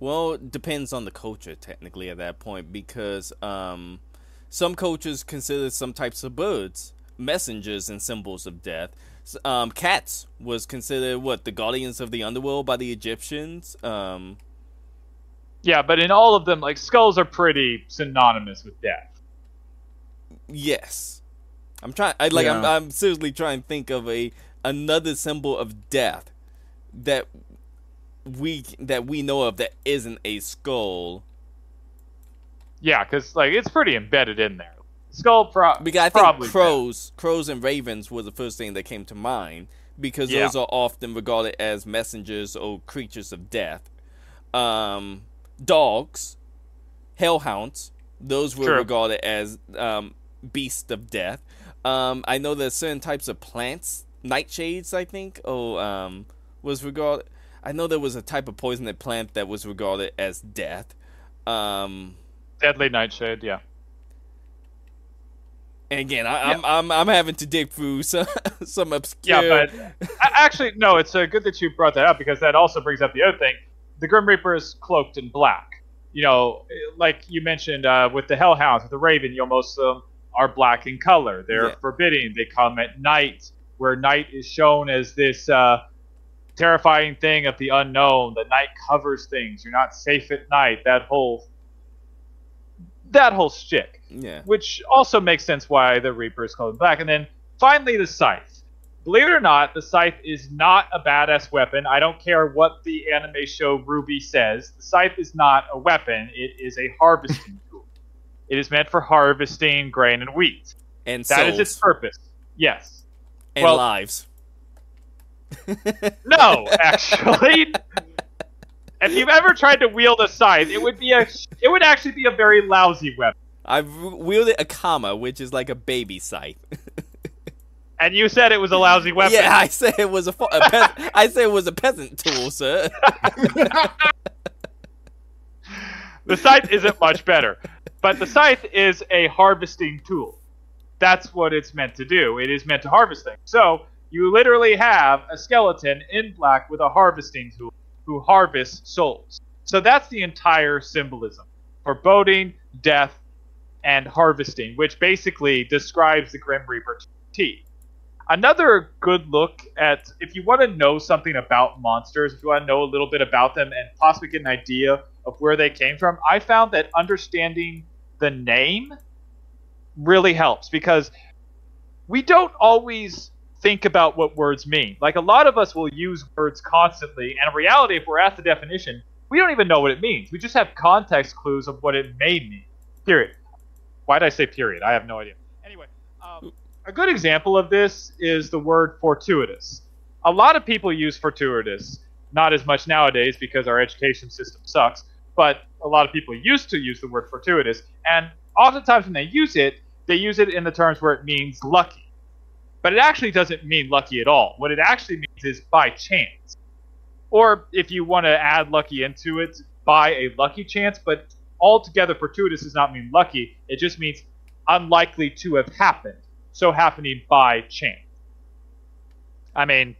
Well, it depends on the culture technically at that point because um, some cultures consider some types of birds messengers and symbols of death. Um, cats was considered what the guardians of the underworld by the Egyptians. Um, Yeah, but in all of them, like skulls are pretty synonymous with death. Yes, I'm trying. I like. I'm, I'm seriously trying to think of a another symbol of death that we that we know of that isn't a skull. Yeah, because like it's pretty embedded in there. Skull pro- Because I think probably crows, crows and ravens were the first thing that came to mind because Yeah. those are often regarded as messengers or creatures of death. Um, dogs, hellhounds, those were True. regarded as um, beasts of death. Um, I know there's certain types of plants, nightshades, I think, oh, um, was regarded. I know there was a type of poisonous plant that was regarded as death. Um, deadly nightshade. Yeah. And again, I, I'm, I'm I'm having to dig through some (laughs) some obscure. Yeah, but actually, no. It's uh, good that you brought that up because that also brings up the other thing. The Grim Reaper is cloaked in black. You know, like you mentioned uh, with the Hellhounds, with the Raven, you know, most of them are black in color. They're Yeah. forbidding. They come at night, where night is shown as this uh, terrifying thing of the unknown. The night covers things. You're not safe at night. That whole that whole shtick yeah, which also makes sense why the Reaper is called black. And then finally, the scythe. Believe it or not, the scythe is not a badass weapon. I don't care what the anime show RWBY says. The scythe is not a weapon. It is a harvesting (laughs) tool. It is meant for harvesting grain and wheat. and That is souls its purpose. Yes. and well- lives. No, (laughs) actually. if you've ever tried to wield a scythe, it would be a it would actually be a very lousy weapon. I've wielded a kama, which is like a baby scythe. (laughs) And you said it was a lousy weapon. yeah, I said it was a, fo- a peas- I said it was a peasant tool, sir. The scythe isn't much better, but the scythe is a harvesting tool. That's what it's meant to do. It is meant to harvest things. So you literally have a skeleton in black with a harvesting tool who harvests souls. So that's the entire symbolism foreboding, death, and harvesting, which basically describes the Grim Reaper T. Another good look at if you want to know something about monsters, if you want to know a little bit about them and possibly get an idea of where they came from, I found that understanding the name really helps because we don't always think about what words mean. Like a lot of us will use words constantly, and in reality, if we're asked the definition, we don't even know what it means. We just have context clues of what it may mean. Period. Why did I say period? I have no idea. A good example of this is the word fortuitous. A lot of people use fortuitous, not as much nowadays because our education system sucks, but a lot of people used to use the word fortuitous, and oftentimes when they use it, they use it in the terms where it means lucky. But it actually doesn't mean lucky at all. What it actually means is by chance. Or if you want to add lucky into it, by a lucky chance, but altogether fortuitous does not mean lucky. It just means unlikely to have happened. So happening by chance. I mean,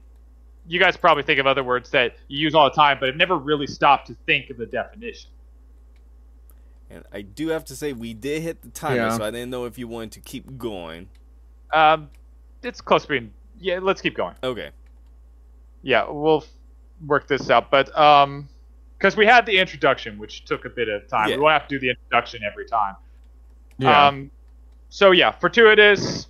you guys probably think of other words that you use all the time, but have never really stopped to think of the definition. And I do have to say, we did hit the timer, Yeah. so I didn't know if you wanted to keep going. Um, it's close to being. Yeah, let's keep going. Okay. Yeah, we'll f- work this out, but um, because we had the introduction, which took a bit of time. Yeah. We won't have to do the introduction every time. Yeah. Um, so yeah, fortuitous.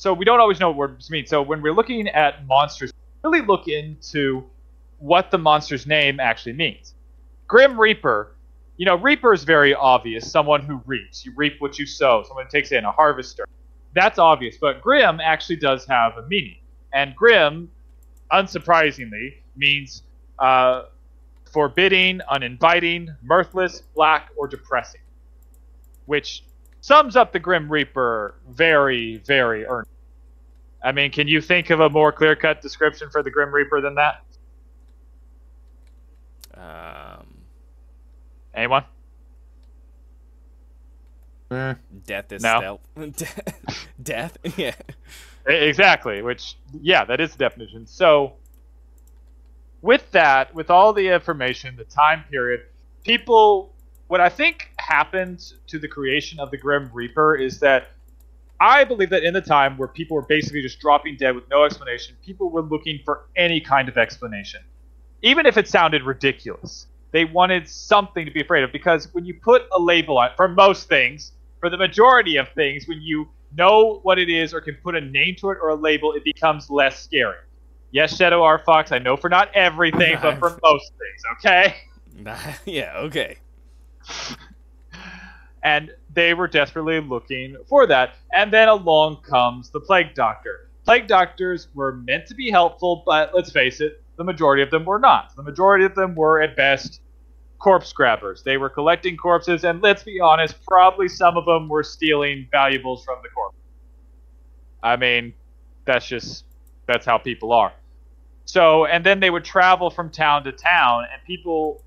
So we don't always know what words mean. So when we're looking at monsters, really look into what the monster's name actually means. Grim Reaper. You know, Reaper is very obvious. Someone who reaps. You reap what you sow. Someone who takes in a harvester. That's obvious. But Grim actually does have a meaning. And Grim, unsurprisingly, means uh, forbidding, uninviting, mirthless, black, or depressing. Which sums up the Grim Reaper very, very earnestly. I mean, can you think of a more clear cut description for the Grim Reaper than that? Um, Anyone? Eh. death is No. stealth. (laughs) death? (laughs) Yeah. Exactly, which, yeah, that is the definition. So, with that, with all the information, the time period, people, what I think happened to the creation of the Grim Reaper is that I believe that in the time where people were basically just dropping dead with no explanation, people were looking for any kind of explanation, even if it sounded ridiculous. They wanted something to be afraid of because when you put a label on for most things, for the majority of things, when you know what it is or can put a name to it or a label, it becomes less scary. Yes, Shadow R Fox, I know for not everything, but for most things, okay? (laughs) yeah, okay. And they were desperately looking for that. And then along comes the Plague Doctor. Plague Doctors were meant to be helpful, but let's face it, the majority of them were not. The majority of them were, at best, corpse grabbers. They were collecting corpses, and let's be honest, probably some of them were stealing valuables from the corpse. I mean, that's just that's how people are. So, and then they would travel from town to town, and people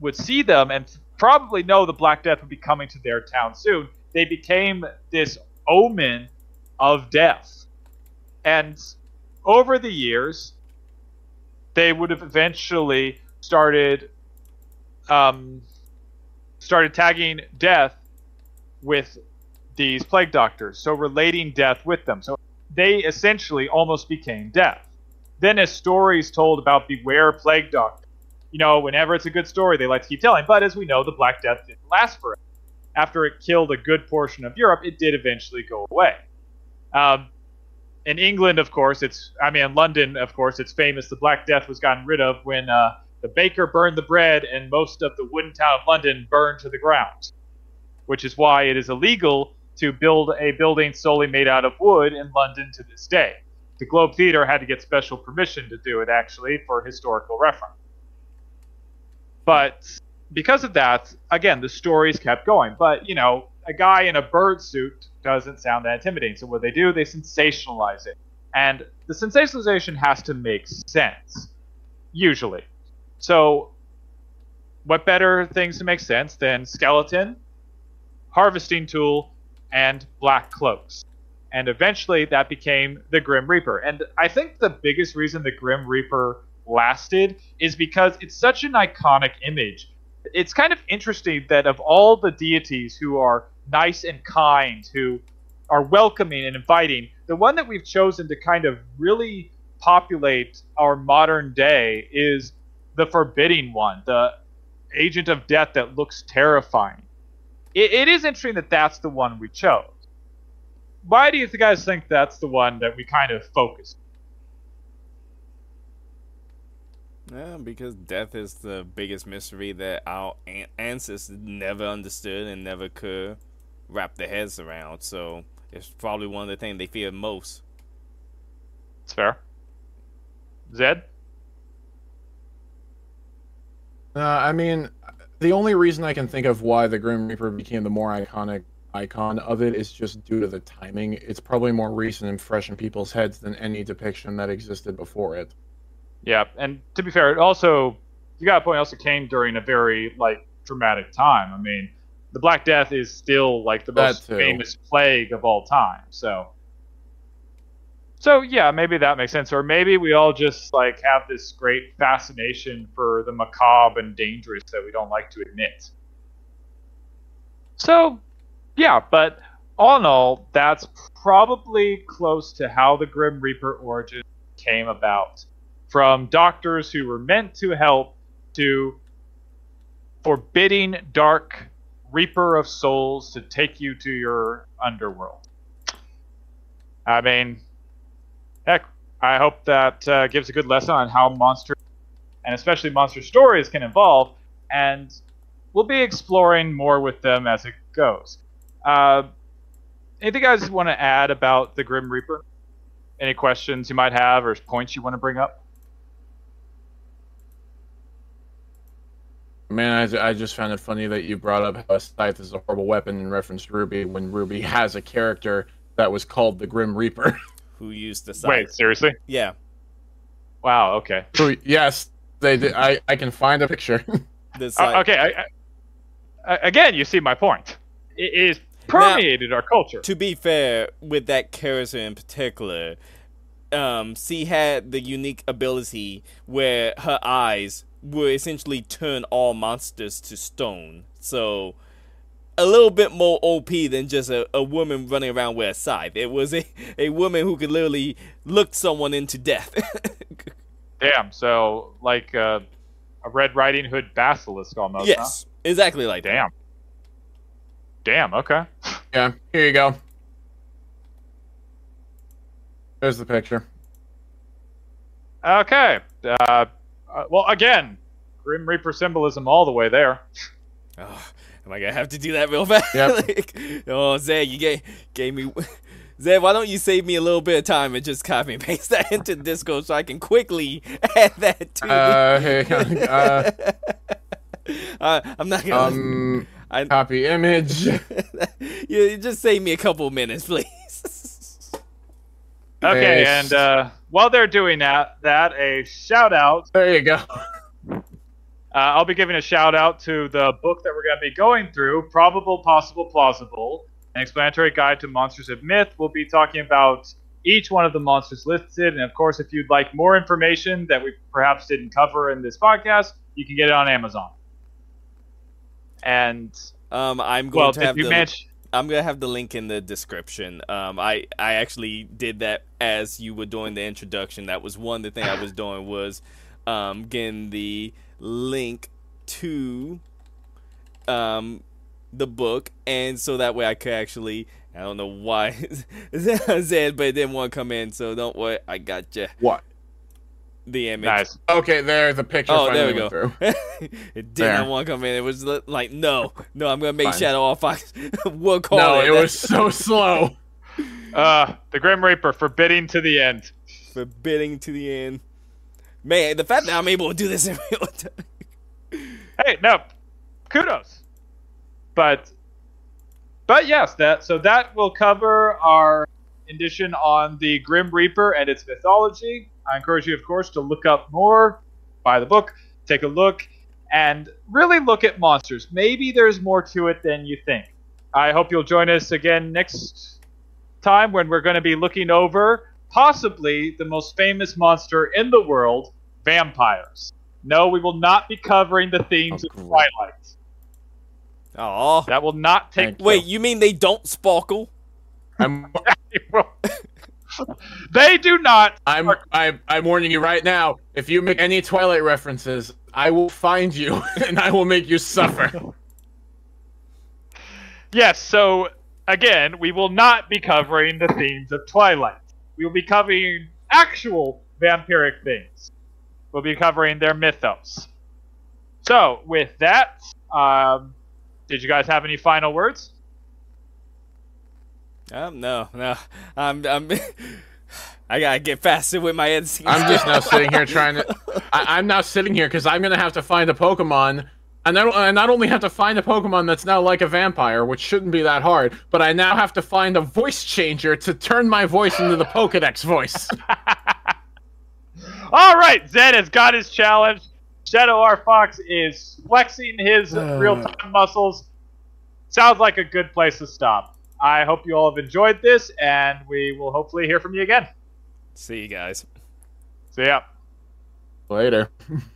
would see them and probably know the Black Death would be coming to their town soon. They became this omen of death. And over the years, they would have eventually started um, started tagging death with these plague doctors, so relating death with them. So they essentially almost became death. Then, as stories told about Beware Plague Doctor, you know, whenever it's a good story, they like to keep telling. But as we know, the Black Death didn't last forever. After it killed a good portion of Europe, it did eventually go away. Um, in England, of course, it's, I mean, in London, of course, it's famous the Black Death was gotten rid of when uh, the baker burned the bread and most of the wooden town of London burned to the ground, which is why it is illegal to build a building solely made out of wood in London to this day. The Globe Theatre had to get special permission to do it, actually, for historical reference. But because of that, again, the stories kept going. But, you know, a guy in a bird suit doesn't sound that intimidating. So what they do, they sensationalize it. And the sensationalization has to make sense, usually. So, what better things to make sense than skeleton, harvesting tool, and black cloaks? And eventually that became the Grim Reaper. And I think the biggest reason the Grim Reaper lasted is because it's such an iconic image. It's kind of interesting that of all the deities who are nice and kind, who are welcoming and inviting, the one that we've chosen to kind of really populate our modern day is the forbidding one, the agent of death that looks terrifying. It, it is interesting that that's the one we chose. why do you guys think that's the one that we kind of focus? Yeah, because death is the biggest mystery that our an- ancestors never understood and never could wrap their heads around. So it's probably one of the things they fear most. It's fair. Zed? Uh, I mean, the only reason I can think of why the Grim Reaper became the more iconic icon of it is just due to the timing. It's probably more recent and fresh in people's heads than any depiction that existed before it. Yeah, and to be fair, it also you got a point. Also came during a very like dramatic time. I mean, the Black Death is still like the That most too. famous plague of all time. So, so yeah, maybe that makes sense. Or maybe we all just like have this great fascination for the macabre and dangerous that we don't like to admit. So, yeah, but all in all, that's probably close to how the Grim Reaper origin came about. From doctors who were meant to help to forbidding dark reaper of souls to take you to your underworld. I mean, heck, I hope that uh, gives a good lesson on how monsters, and especially monster stories, can evolve, and we'll be exploring more with them as it goes. Uh, anything guys want to add about the Grim Reaper? Any questions you might have or points you want to bring up? Man, I, I just found it funny that you brought up how a scythe is a horrible weapon in reference to RWBY when RWBY has a character that was called the Grim Reaper. (laughs) Who used the scythe. Wait, seriously? Yeah. Wow. Okay. Who- yes, they did. I, I can find a picture. (laughs) The Uh, okay. I, I, again, you see my point. It is permeated our culture. To be fair, with that character in particular, um, she had the unique ability where her eyes would essentially turn all monsters to stone. So, a little bit more OP than just a, a woman running around with a scythe. It was a, (laughs) a woman who could literally look someone into death. (laughs) Damn. So like uh, a Red Riding Hood basilisk almost. yes, exactly like Huh? that. Damn. Damn. Okay. (laughs) yeah, here you go. There's the picture. Okay. Uh, uh, well, again, Grim Reaper symbolism all the way there. Oh, am I gonna have to do that real (laughs) fast? Yep. like, oh, Zed, you gave gave me. (laughs) Zed, why don't you save me a little bit of time and just copy and paste (laughs) that into Discord so I can quickly add that to. Uh, here. Uh, uh, I'm not gonna. um, I, copy image. you, you just save me a couple minutes, please. Okay, Yes. and uh, while they're doing that, that a shout out. There you go. Uh, I'll be giving a shout out to the book that we're going to be going through, Probable, Possible, Plausible, an explanatory guide to monsters of myth. We'll be talking about each one of the monsters listed, and of course, if you'd like more information that we perhaps didn't cover in this podcast, you can get it on Amazon. And Um, I'm going well, to have if you the. mention, I'm gonna have the link in the description. Um, I I actually did that as you were doing the introduction. That was one of the things I was doing was, um, getting the link to, um, the book, and so that way I could actually. I don't know why (laughs) Zed, but it didn't want to come in. So don't worry, I got you. What? The image. nice. Okay, there the picture. Oh, there finally we go. went through. (laughs) it did There. not want to come in. It was like, no, no, I'm gonna make Fine. Shadow off. I work hard. No, at it was so (laughs) slow. Uh, the Grim Reaper, forbidding to the end. forbidding to the end. Man, the fact that I'm able to do this in (laughs) real time. hey, no, kudos. But, but yes, that so that will cover our edition on the Grim Reaper and its mythology. I encourage you, of course, to look up more, buy the book, take a look, and really look at monsters. Maybe there's more to it than you think. I hope you'll join us again next time when we're going to be looking over possibly the most famous monster in the world, vampires. No, we will not be covering the themes Oh, of great. Twilight. Oh, That will not take wait, you mean they don't sparkle? (laughs) (laughs) They do not. I'm I'm I'm warning you right now. If you make any Twilight references, I will find you (laughs) and I will make you suffer. Yes, so again, we will not be covering the themes of Twilight. We will be covering actual vampiric things. We'll be covering their mythos. So, with that, um, did you guys have any final words? Um, no, no. I'm, I'm. (sighs) I gotta get faster with my editing. I'm just now (laughs) sitting here trying to. I, I'm now sitting here because I'm gonna have to find a Pokemon, and I, I not only have to find a Pokemon that's now like a vampire, which shouldn't be that hard, but I now have to find a voice changer to turn my voice into the Pokedex voice. (laughs) All right, Zed has got his challenge. Shadow R Fox is flexing his real time muscles. Sounds like a good place to stop. I hope you all have enjoyed this, and we will hopefully hear from you again. See you guys. See ya. Later. (laughs)